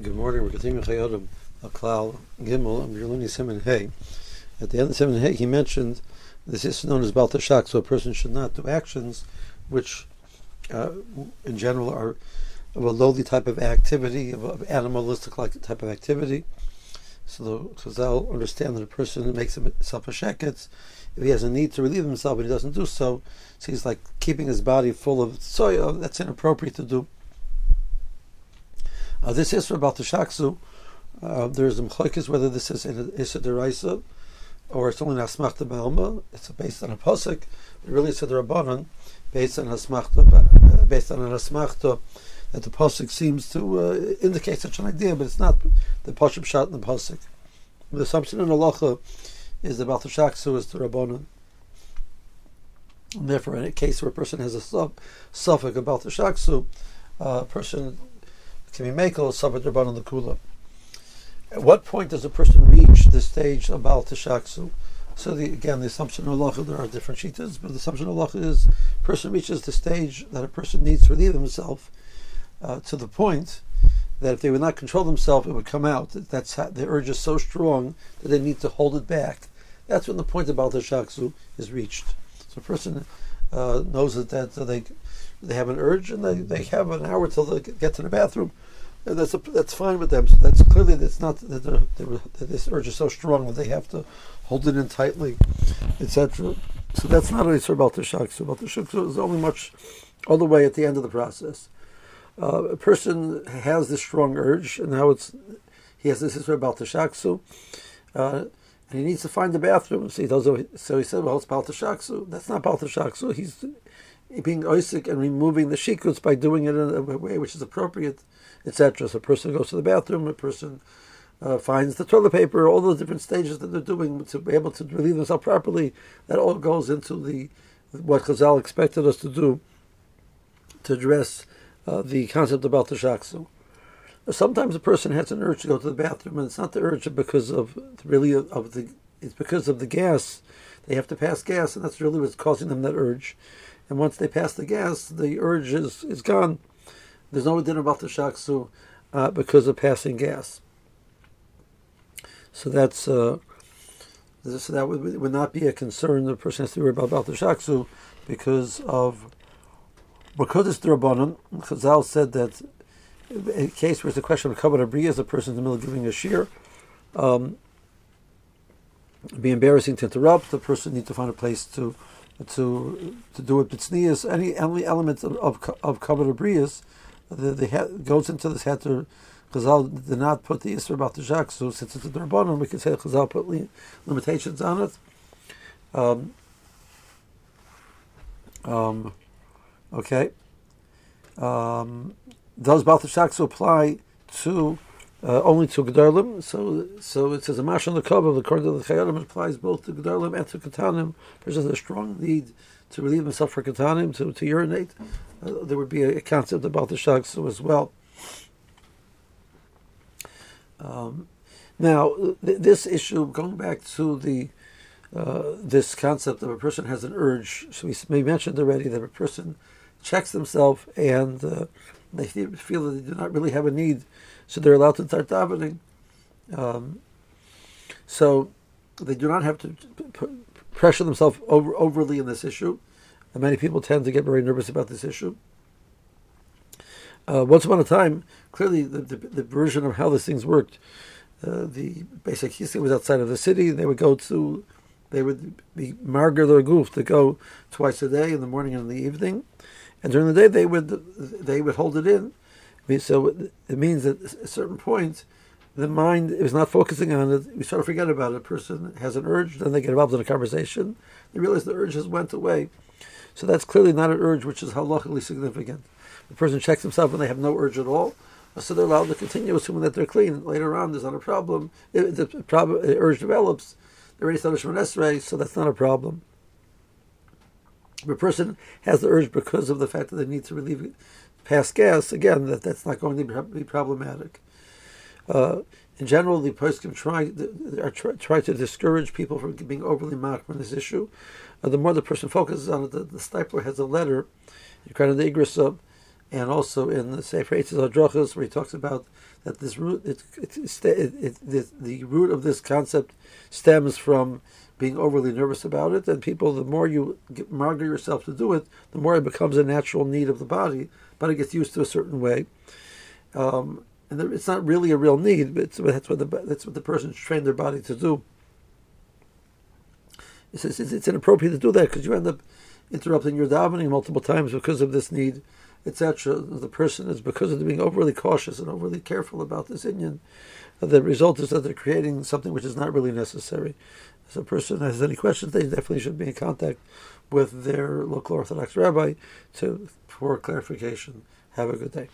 Good morning. We're continuing Chayei Adam Aklal Gimel Yerluni Siman Hey. At the end of Siman Hey, he mentioned this is known as Baltashak, so a person should not do actions which, uh, in general, are of a lowly type of activity, of, of animalistic like type of activity. So the Chazal understand that a person makes himself a sheketz. If he has a need to relieve himself and he doesn't do so, so he's like keeping his body full of soya. That's inappropriate to do. Uh, this is about the shaksu. Uh, there's a mchlokes whether this is in a d'oraisa or it's only an asmachta b'alma. It's based on a pasuk. Really, it's a rabbanon based on asmachta, based on an asmachta that the pasuk seems to uh, indicate such an idea, but it's not the pasuk shot in the pasuk. The assumption in halacha is about the shaksu is the rabbanon. And therefore, in a case where a person has a suffix about the shaksu, uh, a person can be makel suffered rabbanon the kula. At what point does a person reach the stage of Baal Tashaksu? So the, again, the assumption of Allah, there are different shitas, but the assumption of Allah is a person reaches the stage that a person needs to relieve himself uh, to the point that if they would not control themselves, it would come out. That's how, the urge is so strong that they need to hold it back. That's when the point of Baal Tashaksu is reached. So a person uh, knows that, that they they have an urge and they, they have an hour till they get to the bathroom that's a, that's fine with them. So that's clearly that's not that, that this urge is so strong that they have to hold it in tightly, etc. So that's not only about the shaksu. About the shaksu is only much all the way at the end of the process. Uh, a person has this strong urge, and now it's he has this is about the shaksu. Uh, and he needs to find the bathroom. So he does. So he said, "Well, it's balta shaksu." That's not balta shaksu. He's being oisik and removing the shikuts by doing it in a way which is appropriate etc. So a person goes to the bathroom, a person uh, finds the toilet paper, all those different stages that they're doing to be able to relieve themselves properly. That all goes into the what Chazal expected us to do to address uh, the concept about the shaksu. Sometimes a person has an urge to go to the bathroom, and it's not the urge because of really of the it's because of the gas. They have to pass gas, and that's really what's causing them that urge. And once they pass the gas, the urge is, is gone. There's no dinner about the shaksu uh, because of passing gas. So that's uh, so that would, would not be a concern. The person has to worry about, the shaksu because of because it's the rabbanon. Chazal said that in a case where it's a question of kabbalah bria, the person in the middle of giving a shear, um, be embarrassing to interrupt. The person needs to find a place to to to do it. B'tznius, any any element of of, of kabbalah the, the goes into this heter. Chazal did not put the Isra about the Jacques, so since it's a Durbanon, we can say Chazal put li- limitations on it. Um, um, okay. Um, does Baltashaksu apply to uh, only to Gedarlim? So, so it says a mash on the cover. According to the Chayei Adam, applies both to Gedarlim and to Katanim. There's a strong need to relieve himself for Katanim, to, to urinate uh, there would be a, concept about the shaksu as well. Um, now, th- this issue, going back to the uh, this concept of a person has an urge, so we, mentioned already that a person checks themselves and uh, they feel that they do not really have a need, so they're allowed to start davening. Um, so they do not have to pressure themselves over, overly in this issue. And many people tend to get very nervous about this issue. Uh, once upon a time, clearly the, the, the, version of how these things worked, uh, the basic history was outside of the city. They would go to, they would be margar goof to go twice a day in the morning and in the evening, and during the day they would they would hold it in. So it means that at certain point, the mind is not focusing on it. We sort of forget about it. A person has an urge, then they get involved in a conversation. They realize the urge has went away. So that's clearly not an urge which is halachically significant. The person checks himself and they have no urge at all, so they're allowed to continue assuming that they're clean. Later on, there's not a problem. If the problem, the urge develops, they're already started Shemon so that's not a problem. If a person has the urge because of the fact that they need to relieve past gas, again, that, that's not going to be problematic. Uh, in general, the poskim try, try, try to discourage people from being overly mocked on this issue uh, the more the person focuses on it, the, the Steipler has a letter, you kind of the Igrasa, and also in the Sefer Eitzes Hadrachos, where he talks about that this root, it, it, it, the root of this concept stems from being overly nervous about it, and people, the more you get, yourself to do it, the more it becomes a natural need of the body. But it gets used to a certain way, um, and it's not really a real need. But that's what the that's what the person's trained their body to do. It's, it's, it's inappropriate to do that because you end up interrupting your davening multiple times because of this need, etc. The person is because of being overly cautious and overly careful about this Indian. The result is that they're creating something which is not really necessary. If a person has any questions, they definitely should be in contact with their local Orthodox rabbi to for clarification. Have a good day.